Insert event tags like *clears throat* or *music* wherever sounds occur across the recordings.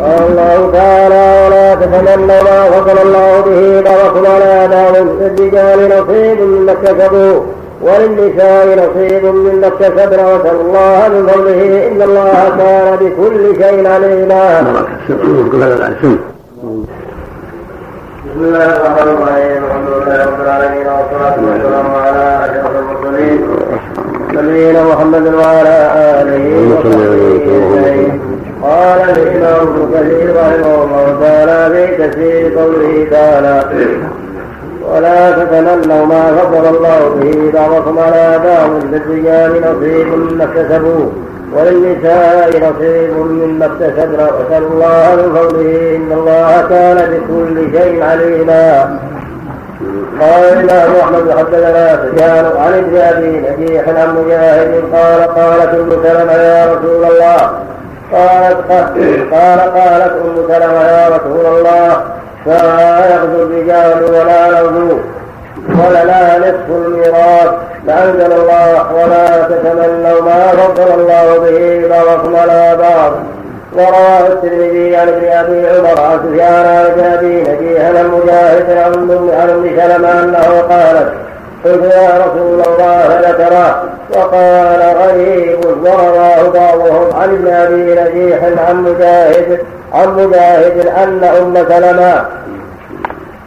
قال الله تعالى ولا تتمنوا ما فضل الله به بعضكم على بعض للرجال نصيب مما اكتسبوا وللنساء نصيب مما اكتسبن واسال الله من فضله إن الله كان بكل شيء عليما. بسم الله الرحمن الرحيم. الحمد لله رب العالمين والصلاة والسلام على أشرف المرسلين. نبينا محمد وعلى آله وصحبه قال الإمام ابن كثير رحمه الله تعالى في تفسير قوله تعالى ولا تتمنوا ما فضل الله به بعضكم على بعض للرجال نصيب مما اكتسبوا وللنساء نصيب مما اكتسبن واسال الله من فضله إن الله كان بكل شيء عليما. قال الإمام أحمد حدثنا سفيان عن ابن أبي نجيح عن مجاهد قال قالت ام سلمة يا رسول الله قالت قال قالت أم سلمة يا رسول الله فلا يغزو الرجال ولا نغزو ولنا نصف الميراث فأنزل الله ولا تتمنوا ما فضل الله به بعضكم على بعض ورواه الترمذي عن ابن أبي عمر عن سفيان عن أبي نجيح عن مجاهد عن أم سلمة أنه قالت قلت يا رسول الله فذكره وقال غريب ورواه بعضهم عن ابن أبي نجيح عن مجاهد عن مجاهد أن أم سلمة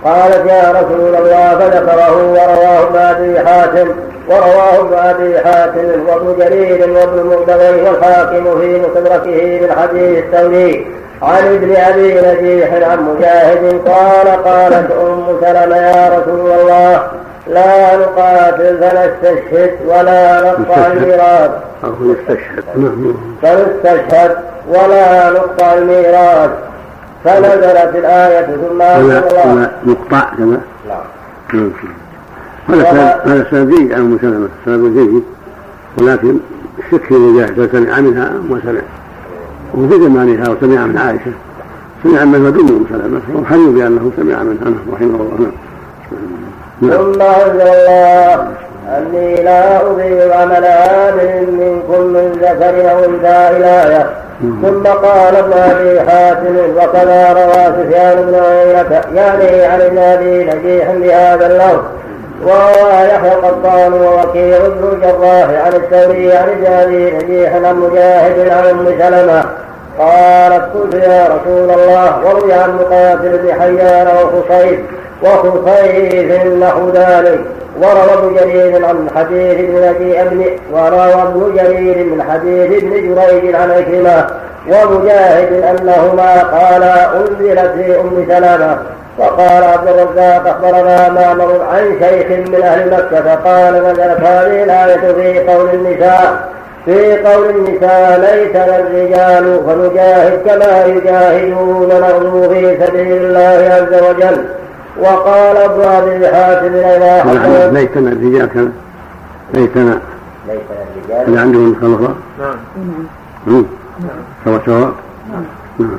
قالت يا رسول الله فذكره ورواه ابن أبي حاتم ورواه ابن أبي حاتم وابن جرير وابن المردوي والحاكم في مستدركه بالحديث الثوري عن ابن أبي نجيح عن مجاهد قال قالت أم سلمة يا رسول الله لا نقاتل فنستشهد ولا نقطع الميراث نستشهد. نعم. فنستشهد ولا نقطع الميراث. فنزلت الآية ثم أنزل الله. نقطع كما نعم. هذا هذا سند جيد عن ام سلمة. سند جيد. ولكن الشك في مجاهد سمع منها ام سلمه وفي زمانها وسمع من عائشة. سمع من دون ام سلمة. وحري بأنه سمع منها. رحمه الله. نعم. ثم أنزل الله. أني لا أضيع عمل عامل منكم من ذكر أو أنثى إلى ثم قال ابن أبي حاتم وكذا روى سفيان بن عيينة يعني عن ابن ابي نجيح بهذا اللفظ. وروى يحيى القطان ووكيع بن الجراح عن الثوري عن ابن ابي نجيح عن مجاهد عن أم سلمة. قالت قلت يا رسول الله وروي عن مقاتل بن حيان وخصيف وخصيف نحو ذلك. وروى ابن جرير عن حديث ابن أبي ابن وروى ابن جرير من حديث ابن جريج عن عكرمة ومجاهد أنهما قالا أنزلت في أم سلمة. وقال عبد الرزاق أخبرنا معمر عن شيخ من أهل مكة قال نزلت هذه الايه في قول النساء؟ في قول النساء ليس الرجال فنجاهد كما يجاهدون نغزو في سبيل الله عز وجل. وقال ابن أبي حاتم اذا ليتنا الرجال كما ليتنا. ليتنا الرجال اللي عندهم خلفاء؟ نعم. سواء سواء نعم.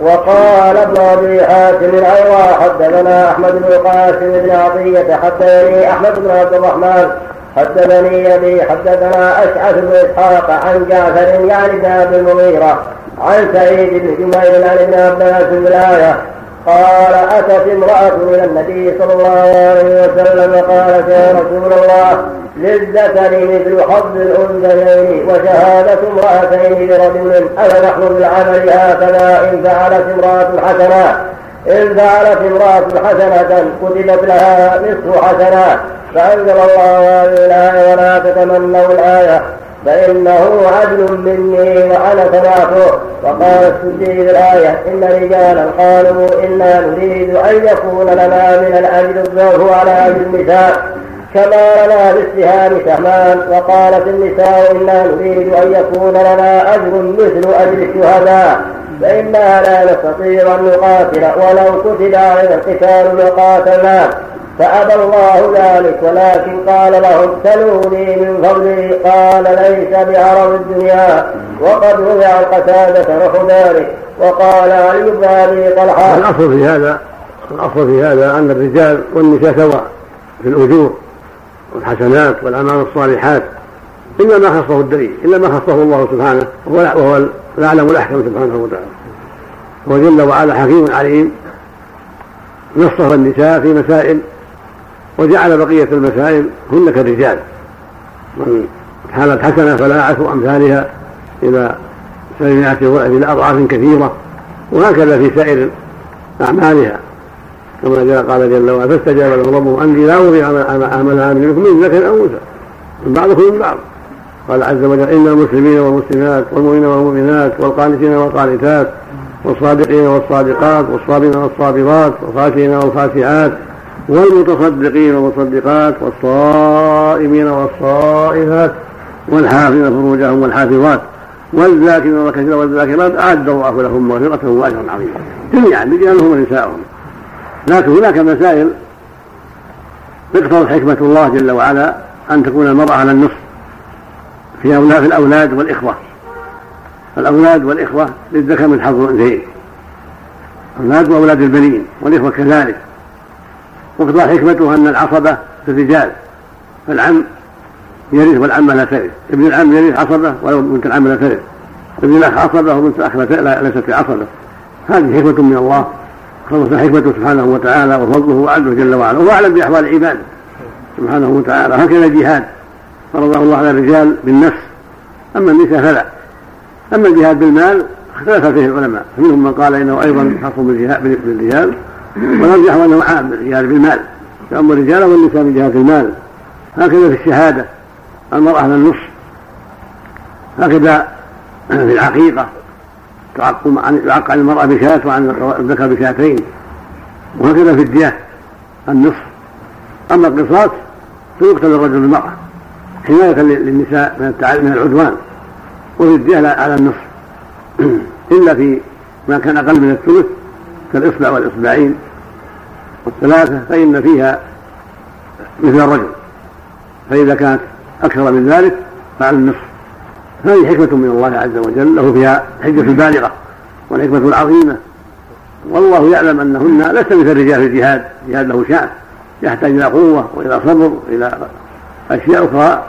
وقال ابن أبي حاتم أيضا حدثنا أحمد بن القاسم بن عطية حدثني أحمد بن عبد الرحمن. حدثني أبي حدثنا أشعث بن إسحاق عن جعفر يعني بن أبي المغيرة عن سعيد بن جميل عن ابن عباس بالايه قال أتت امرأة إلى النبي صلى الله عليه وسلم وقالت يا رسول الله للذكر مثل حظ الأنثيين وشهادة امرأتين لرجل أفنحن بالعمل هكذا؟ إن فعلت امرأة حسنة إن فعلت امرأة حسنة كتبت لها نصف حسنة فأنزل الله هذه الآية ولا تتمنوا الآية. فإنه عدل مني وأنا سمعته. وقال السدي الآية إن رجالا قالوا إنا نريد أن يكون لنا من الأجر الضعف على أجر النساء. كما لنا بالسهام سهمان وقالت النساء إنا نريد أن يكون لنا أجر مثل أجر الشهداء. فإنا لا نستطيع أن نقاتل ولو كتب علينا القتال لقاتلنا فأبى الله ذلك ولكن قال لهم سلوني من فضلي. قال ليس بعرض الدنيا وقد وضع القتادة نحو ذلك وقال علي بن أبي طلحة. الأصل في هذا الأصل في هذا أن الرجال والنساء سواء في الأجور والحسنات والأعمال الصالحات إلا ما خصه الدليل إلا ما خصه الله سبحانه وهو الأعلم الأحكم سبحانه وتعالى. هو جل وعلا حكيم عليم نصف النساء في مسائل وجعل بقية المسائل هن كالرجال من كانت حسنة فلا عشر أمثالها إلى سبعمائة ضعف إلى أضعاف كثيرة وهكذا في سائر أعمالها. كما جاء قال جل وعلا فاستجاب له ربه أني لا أضيع عمل عامل منكم من ذكر أو أنثى. من بعضكم من بعض. قال عز وجل إن المسلمين والمسلمات والمؤمنين والمؤمنات والقانتين والقانتات والصادقين والصادقات والصابرين والصابرات والخاشعين والخاشعات والمتصدقين والمصدقات والصائمين والصائمات والحافظين فروجهم والحافظات والذاكرين والكثير والذاكرات أعد الله لهم مغفرة وأجرا عظيما. جميعا رجالهم ونساءهم لكن هناك مسائل تقتضي حكمة الله جل وعلا أن تكون المرأة على النصف في أولاد الأولاد والإخوة. الأولاد والإخوة للذكر من حظ الأنثيين. أولاد وأولاد البنين والإخوة كذلك. وقضى حكمته أن العصبة في الرجال فالعم يرث والعمة لا ترث. ابن العم يرث عصبة ولو بنت العم لا ترث. ابن الأخ عصبة وبنت الأخ ليست في عصبة. هذه حكمة من الله. خلص حكمته سبحانه وتعالى وفضله وعدله جل وعلا وهو أعلم بأحوال العباد. سبحانه وتعالى. هكذا الجهاد. فرضه الله على الرجال بالنفس. أما النساء فلا. أما الجهاد بالمال اختلف فيه العلماء. فمنهم من قال إنه أيضا خاص بالرجال ونرجح أنه عام بالجهاد بالمال. فأما الرجال والنساء من جهة المال هكذا في الشهادة. المرأة على النصف هكذا في عن يعق عن المرأة بشاة وعن الذكر بشاتين. وهكذا في الدية النصف أما القصاص فيقتل الرجل بالمرأة حماية للنساء من من العدوان. وفي الدية على النصف *clears throat* إلا في ما كان أقل من الثلث كالإصبع والإصبعين والثلاثة فإن فيها مثل الرجل فإذا كانت أكثر من ذلك فعلى النصف. هذه حكمة من الله عز وجل له فيها حجة بالغة والحكمة العظيمة. والله يعلم أنهن ليس مثل الرجال في الجهاد الجهاد له شأن يحتاج إلى قوة وإلى صبر وإلى أشياء أخرى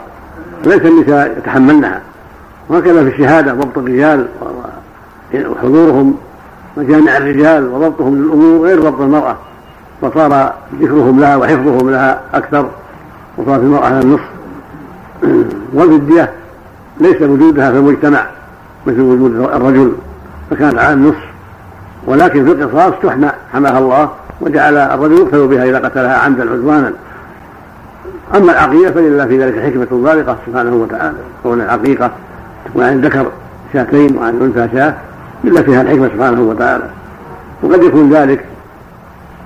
ليس النساء يتحملنها. وهكذا في الشهادة ضبط الرجال وحضورهم مجامع الرجال وضبطهم للأمور غير ضبط المرأة فصار ذكرهم لها وحفظهم لها أكثر وصارت المرأة على النصف *clears throat* والفدية ليس وجودها في المجتمع مثل وجود الرجل فكانت على النصف ولكن في القصاص تحمى حماها الله وجعل الرجل يقتل بها إذا قتلها عمدا عدوانا. أما العقيقة فلله في ذلك حكمة بالغة سبحانه وتعالى كون العقيقة تكون عن الذكر شاتين وعن الأنثى شاة إلا فيها الحكمة سبحانه وتعالى. وقد يكون ذلك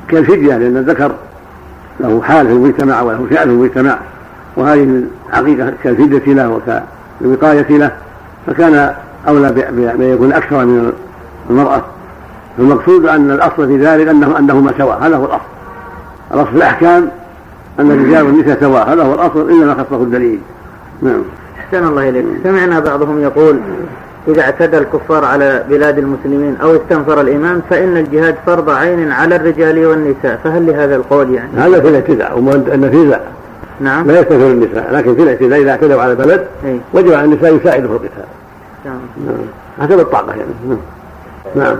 كالفدية لأن الذكر له حال في المجتمع وله شأن في المجتمع. وهذه العقيقة كالفدية له وكالوقاية له. فكان أولى بأن يكون أكثر من المرأة. فالمقصود أن الأصل في ذلك أنه أنهما سواء. هذا هو الأصل. الأصل في الأحكام أن الرجال والنساء سواء. هذا هو الأصل إلا ما خصه الدليل. نعم. أحسن الله إليك. سمعنا بعضهم يقول إذا اعتدى الكفار على بلاد المسلمين أو استنفر الإمام فإن الجهاد فرض عين على الرجال والنساء. فهل لهذا القول يعني؟ هذا في الاعتداء النفيذ نعم. لا يستنفر النساء لكن في الاعتداء إذا اعتدوا على بلد إيه؟ وجب على النساء يساعدوا في القتال. نعم نعم. حسب الطاقة يعني. نعم, نعم.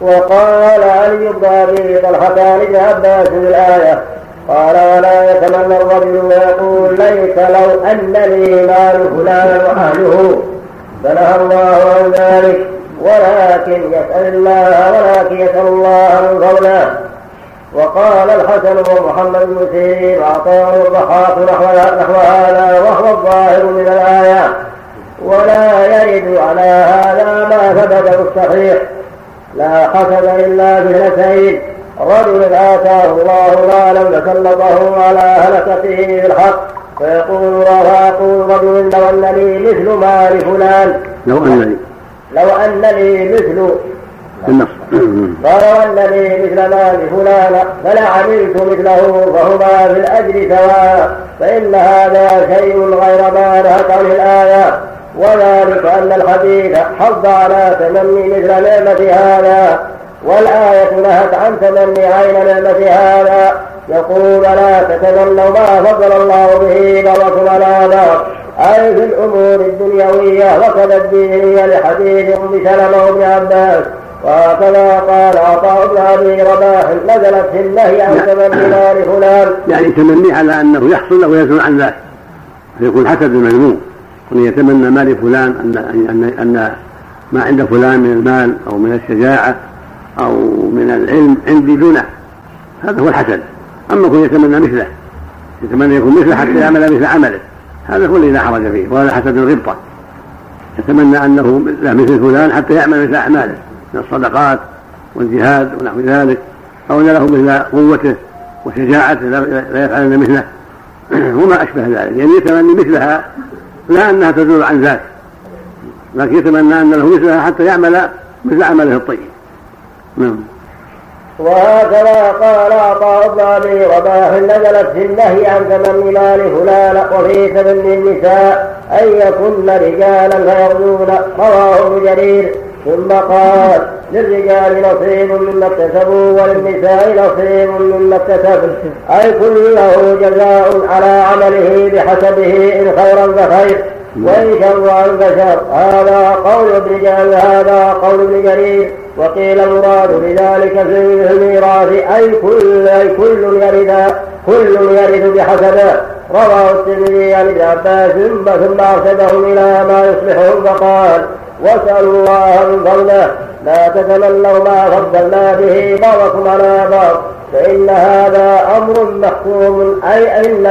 وقال علي بن طلحة لابن عباس الآية قال ولا يتمنى الرجل ويقول ليس لو ان لي مال فلان وأهله فنهى الله عن ذلك ولكن يسأل الله ولكن يسأل الله من فضله. وقال الحسن ومحمد بن سيرين وعطاء الضحاك نحو هذا وهو الظاهر من الآية ولا يرد على هذا ما ثبت الصحيح لا حسد إلا باثنتين رجل آتاه الله مالا فسلطه على هلكته بالحق فيقول فيقول رجل لو أن لي مثل مال فلان لو أن لي لو أن لي مثل النص ولو أن لي مثل مال فلان فلعملت مثله فهما في الأجر سواء فإن هذا شيء غير ما نهت عن الآية. وذلك أن الحديث حض على تمني مثل نعمة هذا والآية نهت عن تمني عين نعمة هذا يقول لا تتمنوا ما فضل الله به بعضكم على بعض أي في الأمور الدنيوية وكذا الدينية لحديث أم سلمة وابن عباس. وهكذا قال عطاء بن أبي رباح نزلت في النهي عن تمني مال فلان. يعني تمني على أنه يحصل أو يزول عن ذلك. فيكون حسد المذموم وان يتمنى مال فلان ان ان ان ما عند فلان من المال أو من الشجاعة أو من العلم عندي دونه. هذا هو الحسد أما يكون يتمنى مثله يتمنى يكون مثله حتى يعمل مثل عمله. هذا هو الذي لا حرج فيه وهذا حسد الغبطه يتمنى أنه لا مثل فلان حتى يعمل مثل أعماله من الصدقات والجهاد ونحو ذلك. أو ان له مثل قوته وشجاعته لا يفعلن مثله. *clears throat* وما أشبه ذلك. يعني يتمنى مثلها لا أنها تزول عن ذاته لكن يتمنى ان له مثلها حتى يعمل مثل عمله الطيب. نعم. وهكذا قال عطاء بن أبي رباح نزلت في النهي عن تمني مال فلان وفي تمني النساء أن يكن رجالا فيرجون رواه ابن جرير. ثم قال للرجال نصيب مما اكتسبوا وللنساء نصيب مما اكتسب أي كل له جزاء على عمله بحسبه إن خيرا فخير. وإن شرا فشر هذا قول ابن هذا قول ابن جرير. وقيل المراد بذلك في الميراث أي كل أي كل يرث كل يرث بحسبه. رواه الترمذي عن ابن عباس ثم أرشدهم إلى ما يصلحهم فقال واسألوا الله من فضله. لا تتمنوا ما فضلنا به بعضكم على بعض. فإن هذا أمر محكوم. أي إن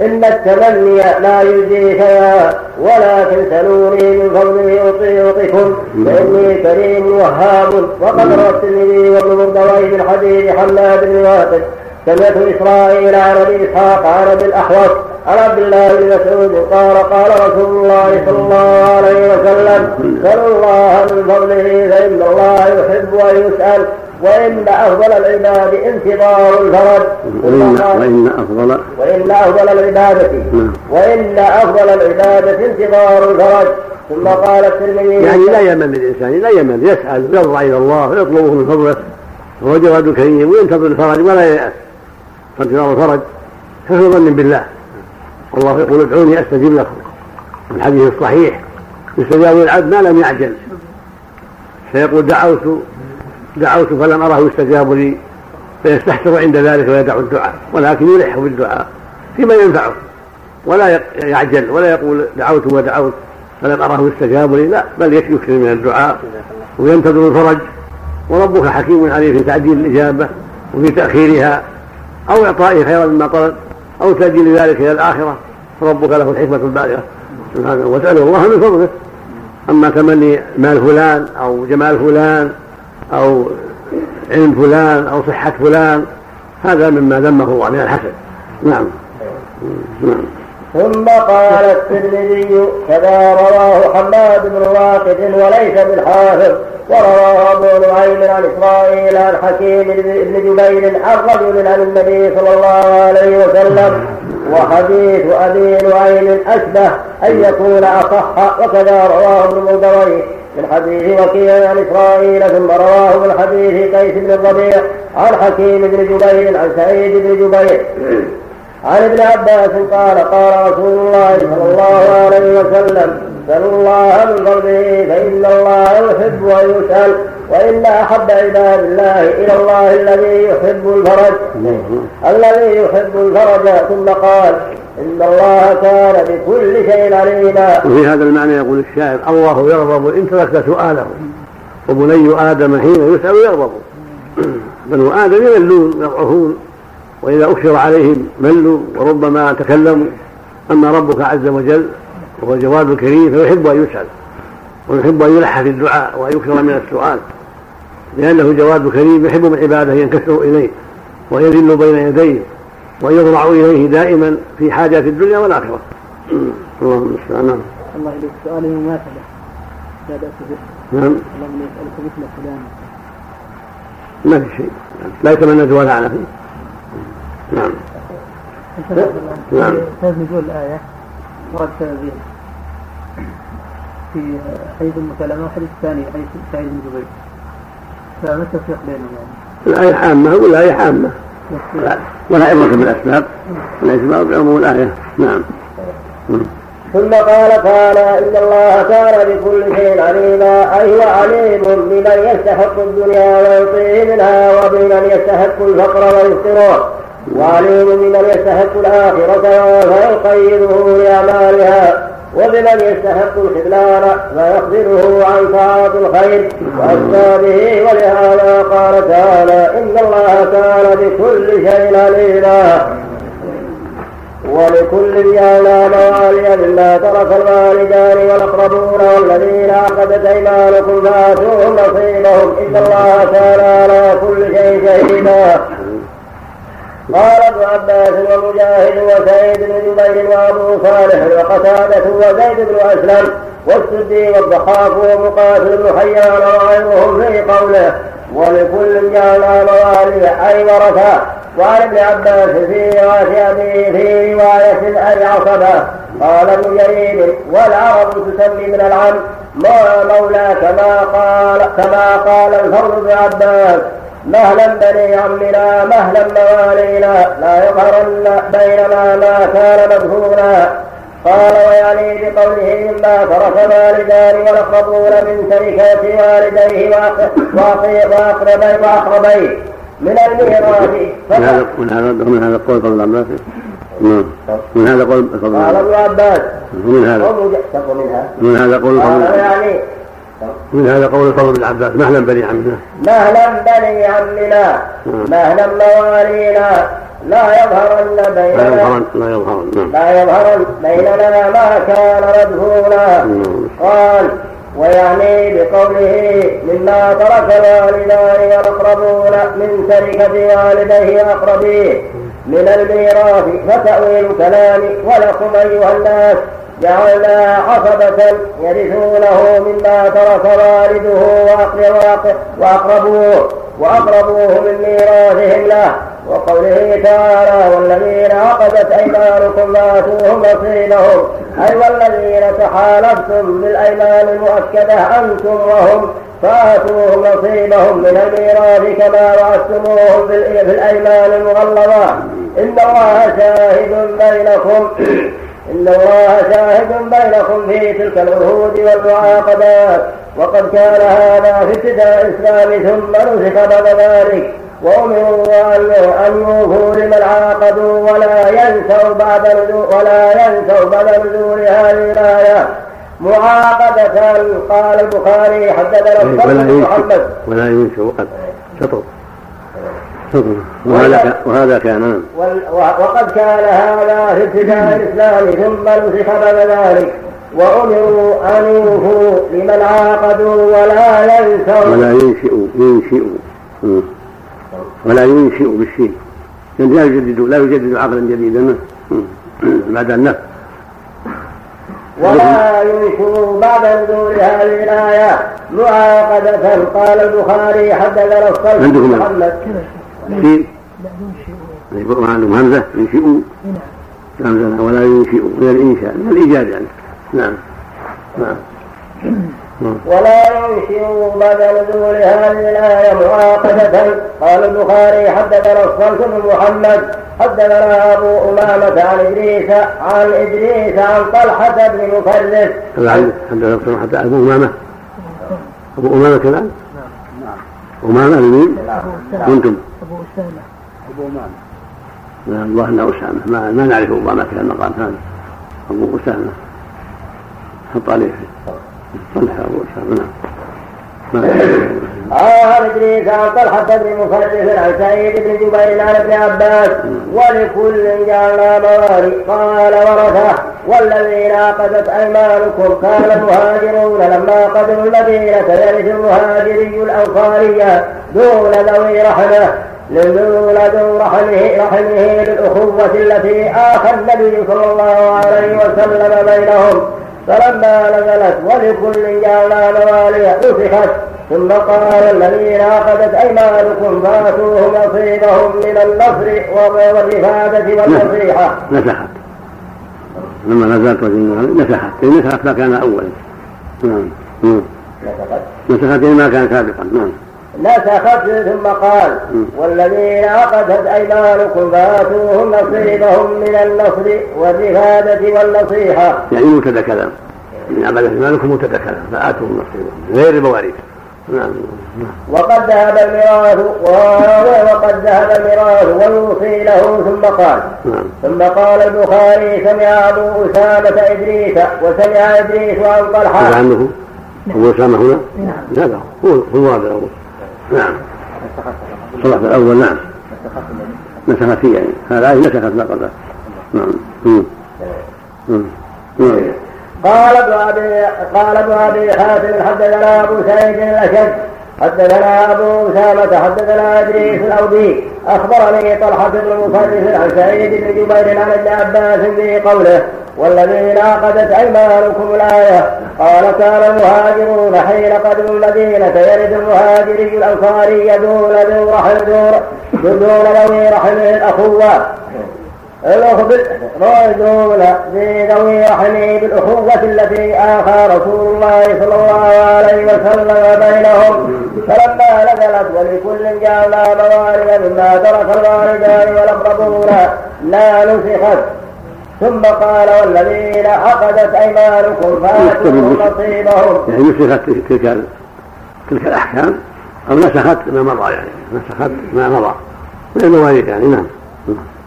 إن التمني لا يجزي شيئا ولكن سلوني من فضله يعطيكم فإني كريم وهاب. وقد روى الترمذي وابن مردويه الحديث حماد بن واقد سمعت إسرائيل عن أبي إسحاق عن أبي الأحوص عن عبد الله بن مسعود قال قال رسول الله صلى الله عليه وسلم سلوا الله من فضله فإن الله يحب أن يسأل وإن أفضل العباد انتظار الفرج. وإن, وإن أفضل وإن أفضل العبادة. نعم. وإن أفضل العبادة انتظار الفرج. ثم قال الترمذي يعني لا يمل الإنسان لا يمل يسأل ويضرع إلى الله ويطلبه من فضله وهو جواد كريم وينتظر الفرج ولا ييأس فانتظار الفرج حسن ظن بالله. والله يقول ادعوني استجب لكم. الحديث الصحيح. يستجاب العبد ما لم يعجل. فيقول دعوت دعوت فلم أره يستجاب لي فيستحسر عند ذلك ويدع الدعاء. ولكن يلح بالدعاء فيما ينفعه. ولا يعجل ولا يقول دعوت ودعوت فلم أره يستجاب لي. لا بل يكثر من الدعاء. وينتظر الفرج. وربك حكيم عليه في تعجيل الإجابة وفي تأخيرها أو إعطائه خيرا مما طلب. أو تأجيل ذلك إلى الآخرة فربك له الحكمة البالغة. سبحانه وتعالى الله من فضله. أما تمني مال فلان أو جمال فلان أو علم فلان أو صحة فلان هذا مما ذمه الله من الحسد. نعم. نعم. ثم قال الترمذي كذا رواه حماد بن واقد وليس بالحافظ. ورواه ابو نعيم عن اسرائيل عن حكيم بن جبير عن رجل عن النبي صلى الله عليه وسلم وحديث أبي نعيم أشبه أن يكون أصح وكذا رواه ابن مردويه من حديث وكيع عن اسرائيل ثم رواه من حديث قيس بن الربيع عن حكيم بن جبير عن سعيد بن جبير. عن ابن عباس قال قال رسول الله صلى الله عليه وسلم سلوا الله من فضله فإن الله يحب أن يسأل وإن أحب عباد الله إلى الله الذي يحب الفرج. الذي يحب الفرج ثم قال إن الله كان بكل شيء عليما. وفي هذا المعنى يقول الشاعر الله يغضب إن تركت سؤاله وبني آدم حين يسأل يغضب *clears throat* بنو آدم يملون يضعفون وإذا أكثر عليهم ملوا وربما تكلموا. أما ربك عز وجل وهو جواد كريم فيحب أن يسأل ويحب أن يلح في الدعاء وأن يكثر من السؤال. لأنه جواد كريم يحب من عباده ينكسروا إليه ويذل بين يديه ويضرع إليه دائما في حاجات الدنيا والآخرة. اللهم المستعان نعم الله إليك سؤال مماثلة لا بأس به. نعم. اللهم يسألك مثل فلان. ما في شيء. لا يتمنى زوال على فيه. نعم. نعم. نزول الآية. ورد سببين في حديث ام سلمه والحديث الثاني حديث سعيد بن جبير. فما التفريق بينهم يعني؟ الآية عامة والآية عامة ولا ولا عبرة بالأسباب الإجماع بعموم الآية. نعم. ثم قال تعالى إن الله كان بكل شيء عليما. أي عليم بمن يستحق الدنيا ويعطيه منها وبمن يستحق الفقر ويفطره وعليم بمن يستحق الآخرة فيقيده لأعمالها وبمن يستحق الخذلان فيخذله عن طاعة الخير. وأسبابه ولهذا قال تعالى إن الله كان بكل شيء عليما. ولكل جعلنا موالي مما ترك الوالدان والأقربون والذين عقدت أيمانكم فآتوهم نصيبهم. إن الله كان على كل شيء شهيدا. قال ابن عباس ومجاهد وسعيد بن جبير وابو صالح وقتادة وزيد بن أسلم والسدي والضحاك ومقاتل بن حيان وغيرهم في قوله ولكل جعلنا موالي أي ورثة. وعن ابن عباس في رواية أبيه في رواية أي عصبة قال ابن جرير والعرب تسمي من العم ما مولى كما قال كما قال الفضل بن عباس مهلا بني عمنا مهلا موالينا لا يظهرن بيننا ما كان مدفونا قال ويعني بقوله مما ترك والدان والأقربون من تركات والديه واقربيه من الميراث. من هذا من هذا من هذا القول فضل عباس نعم. من هذا قول فضل قال ابن عباس. ومن هذا من هذا. قول فضل يعني من هذا قول الفضل بن عباس مهلا بني عمنا. مهلا بني عمنا. مهلا موالينا. لا يظهرن بيننا. لا يظهرن لا يظهرن نعم. لا يظهرن بيننا ما كان مدفونا قال ويعني بقوله مما ترك الوالدان والاقربون من تركة والديه واقربيه من الميراث فتأويل الكلام ولكم أيها الناس. جعلنا عصبة يرثونه مما ترك والده وأقربوه وأقربوه من ميراثهم له. وقوله تعالى والذين عقدت أيمانكم فآتوهم نصيبهم أي والذين تحالفتم بالأيمان المؤكدة أنتم وهم. فآتوهم نصيبهم من الميراث كما وعدتموهم في الأيمان المغلظة. إن الله شاهد بينكم. إن الله شاهد بينكم في تلك العهود والمعاقدات وقد كان هذا في ابتداء الإسلام ثم نسخ بعد ذلك. وأمروا أن يوفوا لمن عاقدوا ولا ينسوا بعد ولا ينسوا بعد نزول هذه الآية. معاقدة قال البخاري حدثنا محمد ولا ينسوا قد شطر. وهذا وهذا كان وقد كان هذا في ابتداء الإسلام ثم نسخ بعد ذلك وأمروا أن يوفوا لمن عاقدوا ولا ينسوا. ولا ينشئوا ينشئوا. ولا ينشئ بالشيء. يعني لا يجدد لا يجدد عقلا جديدا بعد النفس ولا ينشئ بعد نزول هذه الآية معاقدة. قال البخاري حدثنا الصلب محمد. ينشئ عندهم همزة ينشئوا همزة ولا ينشئوا من الإنشاء من الإيجاد يعني. نعم. نعم. ولا ينشئ بعد نزول هذه الآية معاقدة قال البخاري حدثنا الصلت بن محمد حدثنا أبو أمامة عن إدريس عن إدريس عن طلحة بن مفرس. حدثنا حتى أبو أمامة. أبو أمامة كذا؟ نعم. أمامة لمين؟ كنتم. أبو أسامة. أبو أمامة. لا الله انه أسامة. ما, ما نعرف أمامة في المقام هذا. أبو أسامة. حط عليه طلحة أبو أسامة نعم. عن إدريس عن طلحة بن مفرس عن سعيد بن جبير عن ابن عباس ولكل جعلنا موالي قال ورثه. والذين عقدت أيمانكم كان المهاجرون لما قدموا المدينة يرث المهاجري الانصاري دون ذوي رحمة. لدون رحمه رحمه للأخوة التي آخى النبي صلى الله عليه وسلم بينهم فلما نزلت ولكل جعلنا موالي نسخت ثم قال الذين عقدت أيمانكم فاتوهم نصيبهم من النصر والرفادة والنصيحة. نسخت. لما نزلت نسخت نسخت ما كان أولا. نعم. نسخت ما كان سابقا نعم. نسخت ثم قال والذين عقدت أيمانكم فآتوهم نصيبهم من النصر والرفادة والنصيحة. يعني مبتدأ كلام من عقدت أيمانكم مبتدأ كلام فآتوهم نصيبهم. غير المواريث نعم. وقد ذهب الميراث وقد ذهب الميراث ويوصي له ثم قال نعم. ثم قال البخاري سمع أبو أسامة إدريس وسمع إدريس عن طلحه عنه أبو أسامة هنا؟ نعم. هذا هو هو الواضع نعم. الصلاة الأول نعم. نسخت فيه يعني هذا نسخت ما قبله نعم قال ابن أبي قال ابن أبي حاتم حدثنا أبو سعيد الأشد حدثنا أبو أسامة حدثنا إدريس الأودي أخبرني طلحة بن مصرف عن سعيد بن جبير عن ابن عباس في قوله والذين عقدت أيمانكم الآية قال كان المهاجرون حين قدموا المدينة يرد المهاجري الانصاري دون ذو رحم دون ذوي رحمه الأخوة. راجون في ذوي رحمه بالأخوة التي آخى رسول الله صلى الله عليه وسلم بينهم. فلما نزلت ولكل جعلنا موارد مما ترك الوالدان والأقربون لا نسخت. ثم قال والذين عقدت أيمانكم فآتوا نصيبهم. يعني نسخت تلك تلك الأحكام أو نسخت ما مضى يعني. نسخت ما مضى. من المواريث يعني؟ نعم.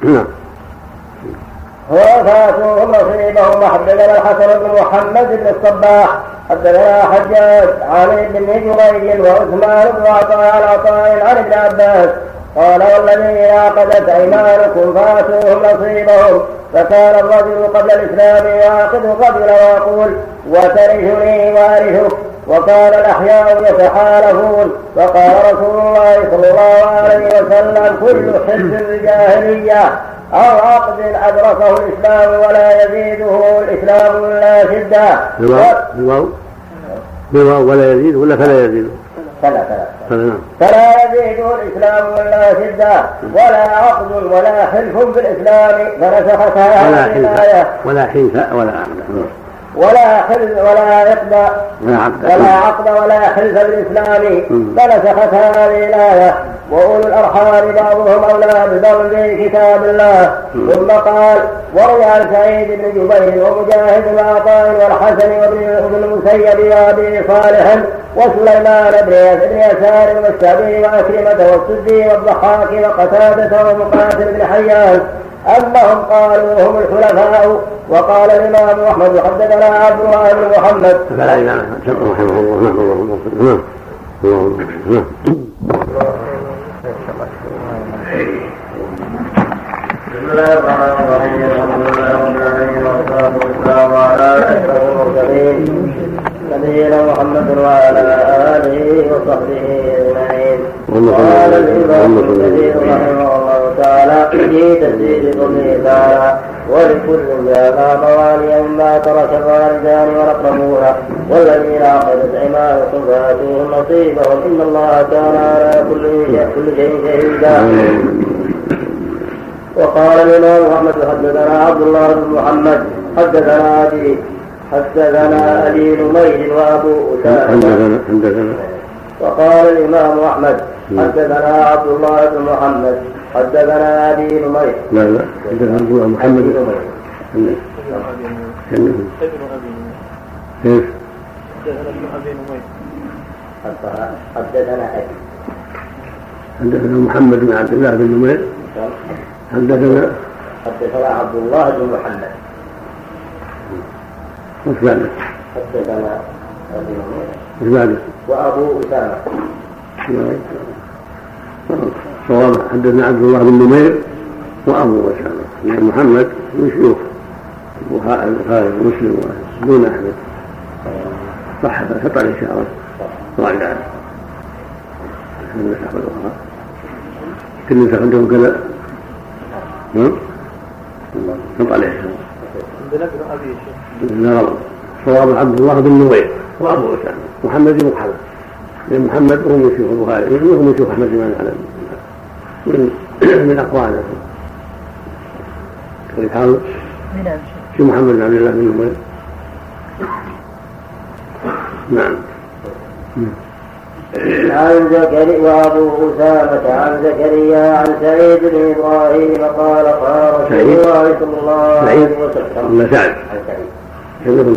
نعم. وفاتوهم نصيبهم. وحدثنا الحسن بن محمد بن الصباح. حدثنا حجاج عن ابن جريج وعثمان بن عطاء عن عطاء عن ابن عباس. قال والذين عقدت أيمانكم فآتوهم نصيبهم فكان الرجل قبل الإسلام يعقد الرجل ويقول وترثني وارثك وكان الأحياء يتحالفون فقال رسول الله صلى الله عليه وسلم كل حزب الجاهلية أو عقد أدركه الإسلام ولا يزيده الإسلام إلا شدة. بالواو بالواو ولا يزيد ولا فلا يزيد فلا فلا فلا يزيد الإسلام إلا شدة ولا عقد ولا حلف بالإسلام فنسختها هذه الآية ولا حلف ولا عقد. ولا حلف ولا عقد. ولا عقد. ولا حلف بالإسلام فنسخت هذه الآية وأولو الأرحام بعضهم أولى ببعض في كتاب الله. ثم قال وروي عن سعيد بن جبير ومجاهد وعطاء والحسن وابن المسيب وأبي صالح وسليمان بن بن يسار والشعبي وأكرمة والسدي والضحاك وقتادة ومقاتل بن حيان أنهم قالوا هم الحلفاء وقال الإمام أحمد حدثنا عبد الله بن محمد. فلا إمام رحمه الله نعم الله نعم بسم الله الرحمن الرحيم الحمد لله رب العالمين والصلاة والسلام على أشرف المرسلين نبينا محمد وعلى آله وصحبه أجمعين. قال الإمام الكثير رحمه الله تعالى في تسجيل قوله تعالى ولكل جعلنا مواليا مما ترك الوالدان والاقربون والذين عقدت أيمانكم فآتوهم نصيبهم. إن الله كان على كل كل شيء شهيدا. وقال الإمام أحمد حدثنا عبد الله بن محمد. حدثنا أبي حدثنا أبي نمير وأبو أسامة. حدثنا وقال الإمام أحمد حدثنا عبد الله بن محمد حدثنا أبي نمير. لا لا حدثنا عبد الله محمد ابن أبي نمير. كيف؟ حدثنا أبي. حدثنا محمد بن عبد الله بن نمير. حدثنا حدثنا عبد الله بن محمد. وش بعده؟ حدثنا ابي وش بعده؟ وأبو أسامة. صواب حدثنا عبد الله بن نمير وأبو أسامة. يعني محمد من شيوخ البخاري ومسلم دون أحمد. صح خطا الاشاره الله يعلم النسخ الاخرى كل نسخ عندهم كذا. نعم. خطا الاشاره لا غلط صواب عبد الله بن نمير وأبو أسامة. محمد بن محمد. لأن محمد هو من شيوخ البخاري. وهو من شيوخ أحمد بن علم من *clears throat* من اقوانه كذلك حاضر شو محمد بن عبد الله بن نمير نعم. عن زكريا وأبو أسامة عن زكريا عن سعيد بن إبراهيم قال قال رسول الله صلى الله عليه وسلم. ولا عن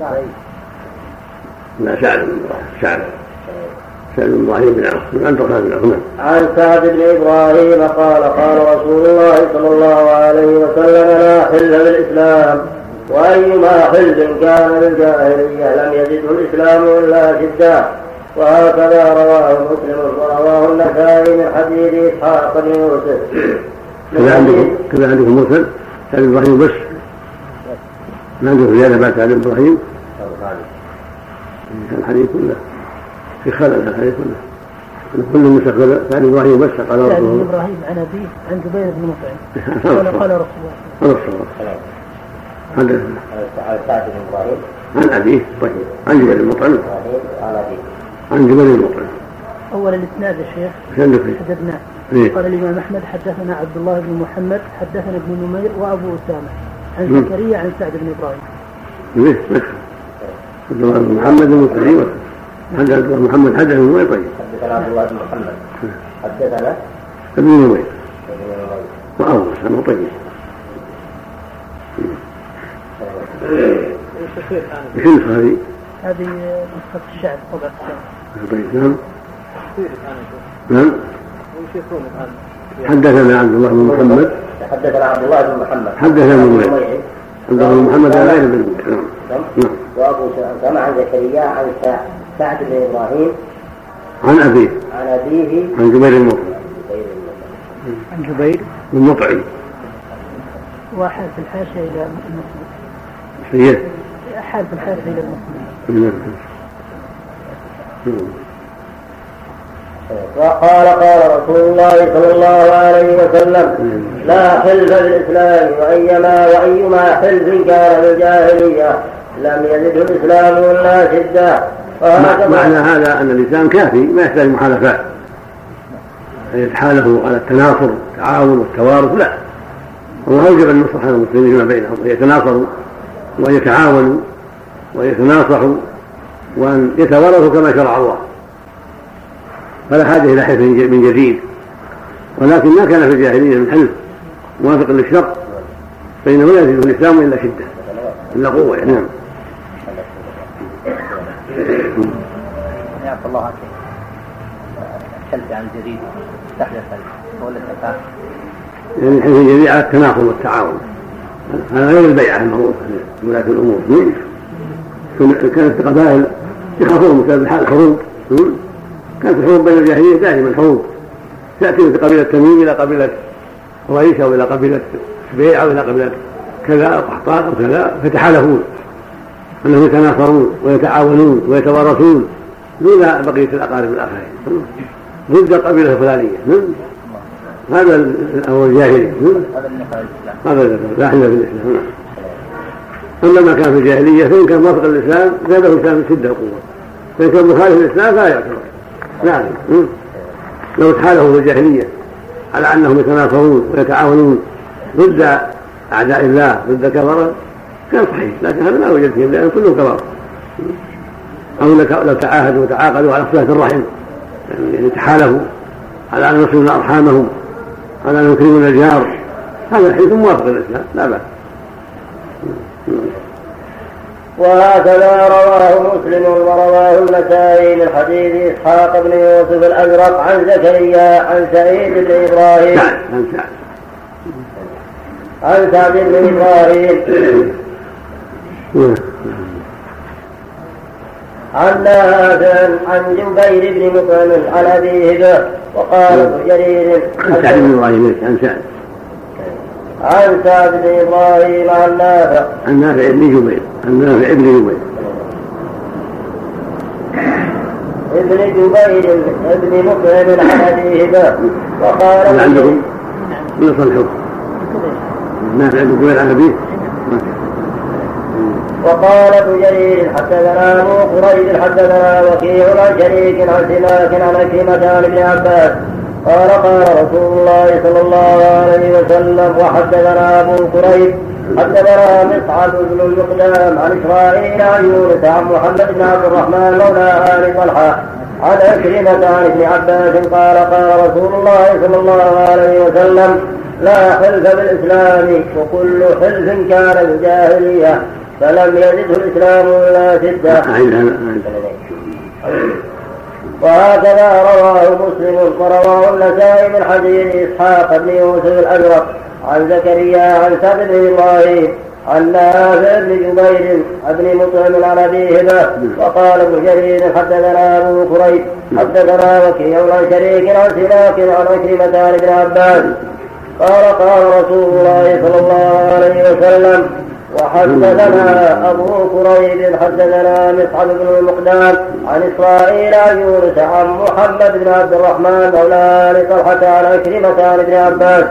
سعيد لا سعد بن إبراهيم سعد سعد بن إبراهيم بن من عبد الرحمن بن عوف عن سعد بن إبراهيم قال قال رسول الله صلى الله عليه وسلم لا حل بالاسلام وأيما حل كان للجاهلية لم يزده الإسلام إلا شدة. وهكذا رواه مسلم ورواه النسائي من حديث إسحاق بن يوسف. كذا عندكم كذا عندكم مرسل سعد بن إبراهيم بس. ما زياده بعد سعد بن إبراهيم. الحديث كله. في خلل الحديث كله. كل مسخر سعد إبراهيم بس قال رسول بن الله إبراهيم عن أبيه عن جبير بن مطعم. *laughs* قال قال رسول الله. هذا الصواب حدثنا عن بن أبيه. طيب. عن جبل المطعم إبراهيم عن أبيه. عن جبل المطعم أول الإسناد يا شيخ. إيش عندك فيه؟ حدثنا. إيه؟ قال الإمام أحمد حدثنا عبد الله بن محمد حدثنا ابن نمير وأبو أسامة. عن. زكريا عن سعد بن إبراهيم؟ مدخل عبد الله بن محمد المسلمين حدث عبد الله بن محمد حدث من وين طيب. حدثنا عبد الله بن محمد. حدثنا ابن نمير وأول سنة طيب. إيش النسخة هذه؟ هذه نسخه الشعب طبعا طيب نعم. نعم. حدثنا عبد الله بن محمد. حدثنا عبد الله بن محمد. حدثنا ابن. عبد الله بن محمد غير ابن نمير نعم. وابو سلمة عن زكريا عن سع- سعد بن إبراهيم. عن أبيه. عن أبيه. عن جبير المطعم. غير. عن جبير. المطعم وحال في الحاشيه إلى المسلم سيئة حال في الحاشيه إلى المسلم نعم. وقال قال رسول الله صلى الله عليه وسلم لا حلف بالإسلام وايما وايما حلف كان بالجاهلية لم يزده الإسلام إلا شدة. مع- وهكذا. معنى هذا أن الإنسان كافي ما يحتاج محالفات. أن يتحالفوا على التناصر والتعاون والتوارث لا. الله أوجب أن يصلح المسلمين فيما بينهم وأن يتناصروا وأن يتعاونوا وأن يتناصحوا وأن يتوارثوا كما شرع الله. فلا حاجة إلى حلف من جديد. ولكن ما كان في الجاهلية من حلف موافق للشرع فإنه لا يزيد الإسلام إلا شدة إلا قوة يعني. نعم. يعفى الله عنك الحلف عن جديد. تحدث ولا التفاهم يعني الحلف الجديد على التناقض والتعاون. هذا غير البيعة المعروفة في ولاة الأمور كن- كانت قبائل يخافون بسبب الحروب. م? كانت الحروب بين الجاهلية دائما حروب تأتي من قبيلة تميم إلى قبيلة قريش أو إلى قبيلة سبيع أو إلى قبيلة كذا أو قحطان أو كذا فتحالفون أنهم يتناصرون ويتعاونون ويتوارثون دون بقية الأقارب الآخرين م? ضد القبيلة الفلانية م? هذا هو الجاهلية م? هذا لا حل في الاسلام. أما ما كان في الجاهلية فإن كان موافق للاسلام زاده الإسلام شده وقوه فإن كان مخالف للاسلام فلا يعتبر نعم? لو تحالفوا في الجاهلية على أنهم يتناصرون ويتعاونون ضد أعداء الله ضد كفرة كان صحيح لكن هذا لا يوجد فيه لأن كلهم كفار. أو لك- لو تعاهدوا وتعاقدوا على صله الرحم يعني تحالفوا على أن يصلون أرحامهم على أن يكرمون الجار هذا الحديث موافق للإسلام لا بأس. وهكذا رواه مسلم ورواه النسائي من حديث إسحاق بن يوسف الأزرق عن زكريا عن سعيد بن إبراهيم. سعد. عن سعد بن إبراهيم. عن نافع عن جبير بن مطعم عن ابيه به وقال ابن جرير. عن سعد بن إبراهيم؟ عن سعد. عن سعد بن إبراهيم عن نافع. عن نافع بن جبير. عن نافع بن جبير ابن جبير ابن مطعم عن ابيه به وقال هل ابن عندكم الحكم نافع بن جبير عن ابيه وقال ابن جرير حدثنا ابو قريب حدثنا وكيع عن شريك عن سماك عن عكرمة عن ابن عباس قال قال رسول الله صلى الله عليه وسلم وحدثنا ابو قريب حدثنا مصعب بن المقدام عن اسرائيل عن يونس عن محمد بن عبد الرحمن مولى ال طلحه عن عكرمة عن ابن عباس قال قال رسول الله صلى الله عليه وسلم لا حلف بالإسلام وكل حلف كان بالجاهلية فلم يزده الإسلام إلا شدة وهكذا رواه مسلم ورواه النسائي من حديث إسحاق بن يوسف الأزرق عن زكريا عن سعد بن إبراهيم عن نافع بن جبير بن مطعم عن أبي هبة وقال ابن جرير حدثنا أبو كريب حدثنا وكيع عن شريك عن سلاك عن عكرمة عن ابن عباس. قال قال رسول الله صلى الله عليه وسلم وحدثنا أبو كريب حدثنا مصعب بن المقدام عن إسرائيل عن يونس عن محمد بن عبد الرحمن مولى لطلحة عن عكرمة عن ابن عباس.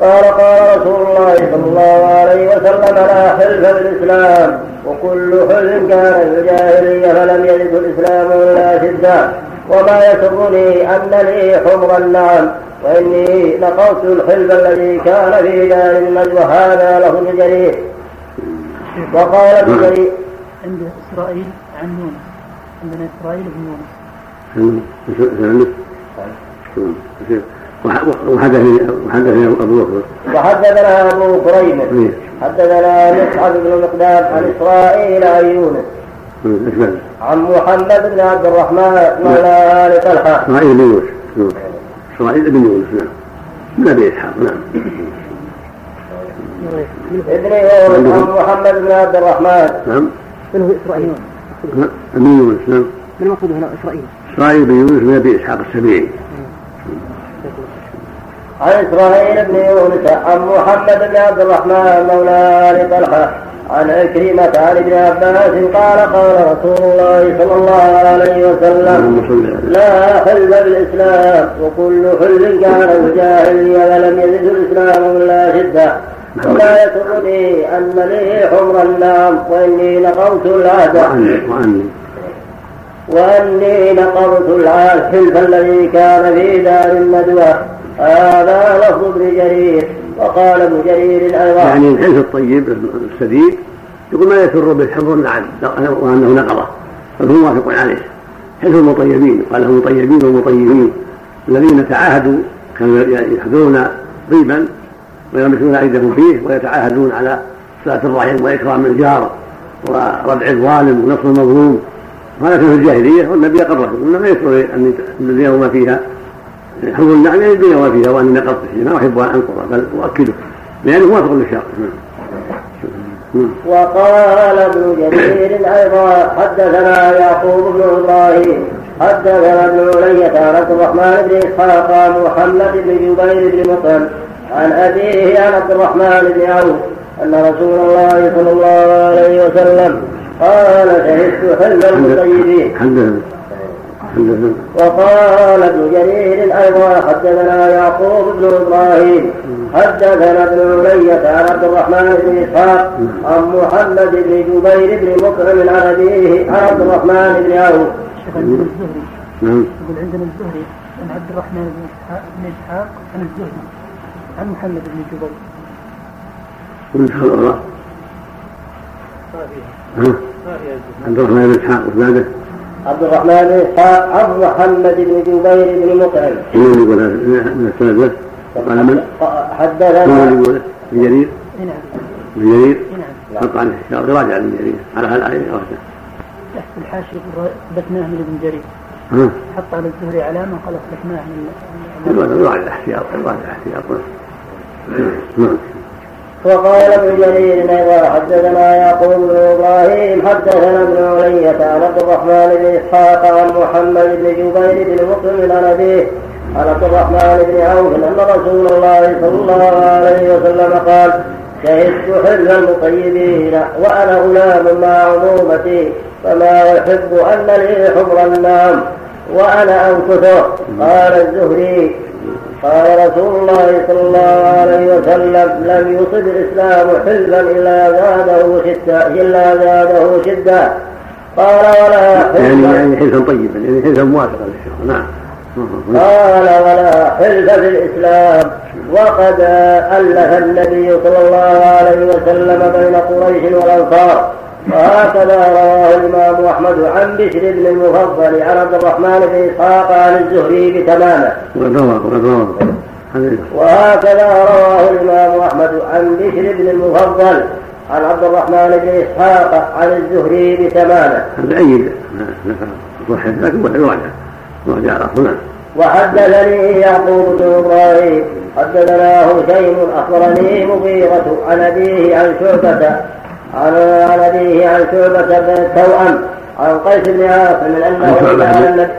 قال قال رسول الله صلى الله عليه وسلم لا حلف بالإسلام وكل حلف كان في الجاهلية فلم يجد الإسلام إلا شدة. وما يسرني أن لي حمر النعم وإني لقوت الحلف الذي كان في دار النجوى هذا له ابن جرير وقال ابن جرير عند إسرائيل عن يونس عندنا إسرائيل بن يونس. وحدثني وحدثني أبو بكر. وحدثنا أبو كريم. إيه. حدثنا مصعب بن المقدام عن إسرائيل عن يونس. إيه، عن محمد بن عبد الرحمن مولى آل طلحة. اسرائيل بن يونس. اسرائيل بن يونس نعم. من أبي إسحاق؟ نعم. ابن يونس عن محمد بن عبد الرحمن. نعم. من هو إسرائيل؟ ابن يونس نعم. من المقصود هنا إسرائيل. اسرائيل بن يونس من أبي إسحاق السبيعي. عن إسرائيل بن يونس عن محمد بن عبد الرحمن مولى آل طلحة عن عكرمة عن ابن عباس قال قال رسول الله صلى الله عليه وسلم لا حل بالإسلام وكل حل كان الجاهلية ولم يزد الإسلام إلا شدة. ولا يسرني أن لي حمر النام وإني نقضت العهد. وأني نقضت العهد الذي كان في دار الندوة. هذا لفظ ابن جرير وقال ابن جرير أيضا يعني الحلف الطيب السديد يقول ما يسر بالحفظ النعم وأنه نقضه. بل هو موافق عليه. حلف المطيبين قال المطيبين والمطيبين الذين تعاهدوا كانوا يحضرون طيبا ويمسون ايديهم فيه ويتعاهدون على صلاة الرحم وإكرام الجار وردع الظالم ونصر المظلوم. هذا كان في الجاهلية والنبي اقره إنما يسر ان الذين هما فيها حفظ النعم يدري وما فيها واني نقضت ما أحب أن انقض بل أؤكده لأنه موافق للشرع. وقال ابن جرير أيضا حدثنا يعقوب بن إبراهيم حدثنا ابن علية عن عبد الرحمن بن إسحاق محمد بن جبير بن مطعم عن أبيه عن عبد الرحمن بن عوف أن رسول الله صلى الله عليه وسلم قال شهدت حلم المطيبين وقال ابن جرير أيضا حدثنا يعقوب بن إبراهيم حدثنا ابن علية عن عبد الرحمن بن إسحاق عن محمد بن جبير بن مكرم عن ابيه عن عبد الرحمن بن عوف. نعم. يقول عندنا الزهري عن عبد الرحمن بن إسحاق بن إسحاق عن الزهري عن محمد بن جبير. من عبد الرحمن بن إسحاق وزاده عبد الرحمن بن اسحاق عن محمد بن جبير بن مطعم. من يقول من السند قال من؟ حدثنا من يقول ابن جرير؟ نعم. ابن جرير؟ نعم. حط عليه راجع ابن جرير على هالآية راجع. تحت الحاشية اثبتناه من ابن جرير. حط على الزهري علامة قال اثبتناه من راجع الأحتياط راجع الأحتياط نعم. وقال ابن جرير أيضا حدثنا يعقوب بن إبراهيم؟ حدثنا ابن علية عن عبد الرحمن بن إسحاق عن محمد بن جبير بن مسلم عن أبيه عن عبد الرحمن بن عوف أن رسول الله صلى الله عليه وسلم قال شهدت حل المطيبين وأنا غلام مع عمومتي فما أحب أن لي حمر النام وأنا انكثه قال الزهري قال رسول الله صلى الله عليه وسلم لم يصب الإسلام حلفا إلا زاده شدة إلا زاده شدة. قال ولا يعني يعني حلفا طيبا يعني حلفا موافقا للشرع نعم. قال ولا حلف في الإسلام. وقد ألف النبي صلى الله عليه وسلم بين قريش والأنصار. وهكذا رواه الإمام أحمد عن بشر بن المفضل عن عبد الرحمن بن إسحاق عن الزهري بتمامة. وهكذا رواه الإمام أحمد عن بشر بن المفضل عن عبد الرحمن بن إسحاق عن الزهري بتمامة. هذا أيد صحيح لكن وحدثني يعقوب بن إبراهيم حدثنا هشيم أخبرني مغيرة عن أبيه عن شعبة عن عن ابيه عن شعبة بن التوأم عن قيس بن عاصم انه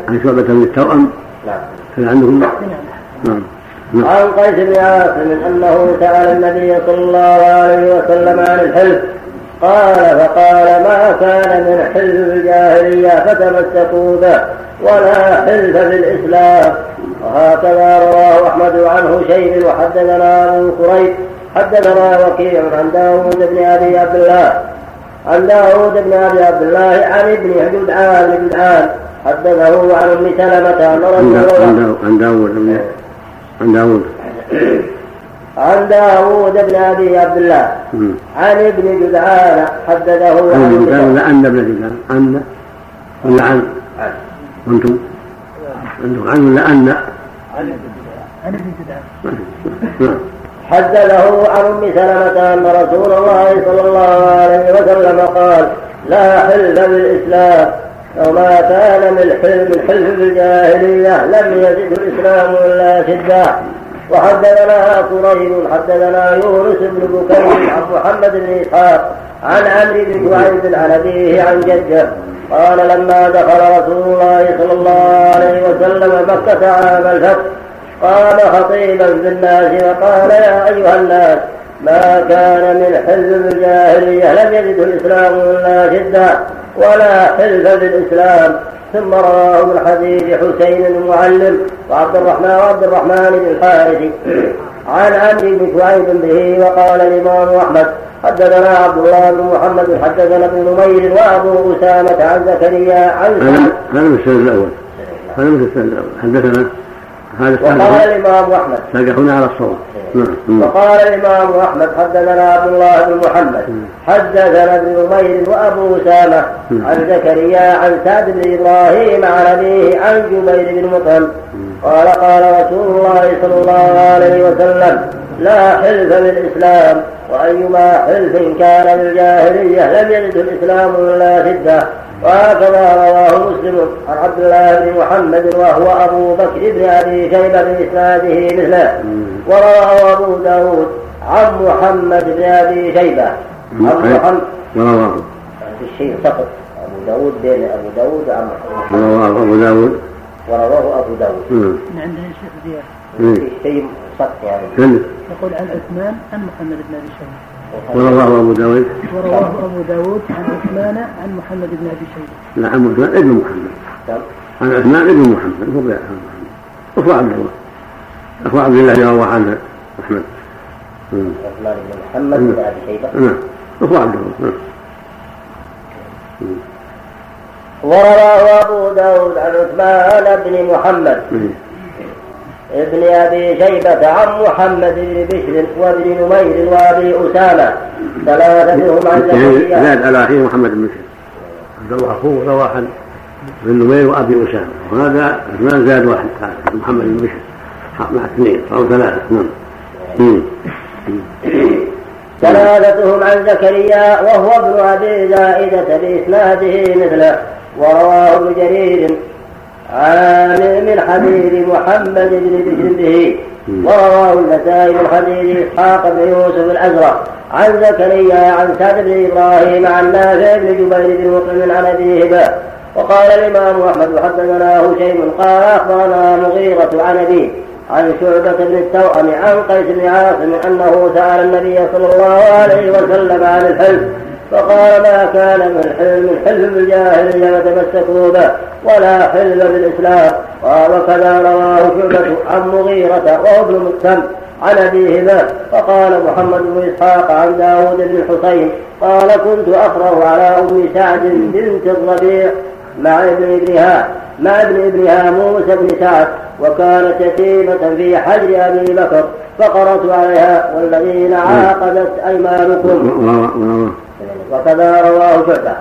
عن شعبة بن التوأم؟ نعم. كان عندهم؟ نعم. عن قيس بن عاصم انه سال النبي صلى الله عليه وسلم عن الحلف. قال فقال ما كان من حلف الجاهلية فتمسكوا به ولا حلف في الإسلام. وهكذا رواه أحمد عنه شيء وحدثنا أبو كريب حدثنا وكيع عن داود بن أبي عبد الله عن داود بن أبي عبد الله عن ابن جدعان بن جدعان حدثه عن أم سلمة عن داود عن داود عن داوود بن أبي عبد الله عن ابن جدعان حدثه عن جدعان عن ابن جدعان عن ولا عن؟ وأنتم عندكم عن ولا ان عن ابن جدعان حدثه عن أم سلمة أن رسول الله صلى الله عليه وسلم قال لا حل بالإسلام وما كان من حلم الحلف بالجاهليه لم يزد الإسلام إلا شدة. وحدثنا قريب حدثنا يونس بن بكير عن محمد بن إسحاق عن عمرو بن شعيب عن ابيه عن جده. قال لما دخل رسول الله صلى الله عليه وسلم مكة عام الفتح قام خطيبا في الناس وقال يا أيها الناس ما كان من حلف الجاهلية لم يجده الإسلام إلا شدة ولا حلف بالإسلام ثم رواه من حديث حسين المعلم وعبد الرحمن وعبد الرحمن بن الحارث. عن عمرو بن شعيب به وقال الإمام أحمد حدثنا عبد الله بن محمد حدثنا ابن نمير وأبو أسامة عن زكريا عن هذا السند الأول. هذا من السند الأول. حدثنا هذا وقال الإمام أحمد. سابقنا على الصوم نعم. وقال الإمام أحمد حدثنا عبد الله بن محمد. حدثنا ابن نمير وأبو أسامة عن زكريا عن سعد بن إبراهيم عن أبيه عن جبير بن مطعم. قال قال رسول الله صلى الله عليه وسلم لا حلف بالإسلام وأيما حلف كان بالجاهلية لم يجد الإسلام إلا شدة. وهكذا رواه مسلم عن عبد الله بن محمد وهو أبو بكر بن أبي شيبة بإسناده مثله. ورواه أبو داود عن محمد بن أبي شيبة. عن محمد. ورواه. في الشيء سقط أبو داود بين أبو داود عن محمد. ورواه أبو داود. ورواه أبو داود. عندنا شيخ زياد. في شيء سقط يعني؟ يقول عن عثمان عن محمد بن أبي شيبة. ورواه أبو داود. ورواه أبو داود عن عثمان عن محمد بن أبي شيبة. لا عن عثمان ابن محمد. عن عثمان ابن محمد. هو محمد. أخو عبد الله. أخو عبد الله رواه عنه أحمد. عثمان بن محمد بن أبي شيبة. نعم. أخو عبد الله. نعم. ورواه أبو داود عن عثمان بن محمد. ابن أبي شيبة عن محمد بن بشر وابن نمير وأبي أسامة. ثلاثتهم عن زكريا زاد على اخيه محمد بن بشر. عبد الله اخوه روى عن ابن نمير وأبي أسامة. وهذا عثمان زاد واحد محمد بن بشر. مع اثنين أو ثلاثة نعم. ثلاثتهم عن زكريا وهو ابن أبي زائدة بإسناده مثله. ورواه ابن جرير. عن من حديث محمد بن بشر به ورواه النسائي من حديث إسحاق بن يوسف الأزرق. عن زكريا عن سعد بن إبراهيم عن نافع بن جبير بن مطعم عن ابيه به وقال الإمام أحمد حدثنا هشيم قال أخبرنا مغيرة عن أبيه عن شعبة بن التوأم عن قيس بن عاصم أنه سأل النبي صلى الله عليه وسلم عن الحلف. فقال ما كان من حلم الحلف بالجاهلية فتمسكوا به ولا حلم بالإسلام. قال وكذا رواه شعبة عن مغيرة وهو ابن مسلم عن أبيه به. فقال محمد بن إسحاق عن داود بن الحسين قال كنت أقرأ على أم سعد بنت الربيع مع ابن إبنها مع ابن إبنها موسى بن سعد وكانت يتيمة في حجر أبي بكر فقرت عليها والذين عاقدت أيمانكم. وكذا رواه شعبة.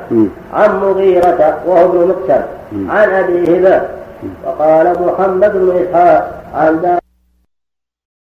عن مغيرة وهو ابن مقسم عن أبي هبة. وقال محمد بن إسحاق عن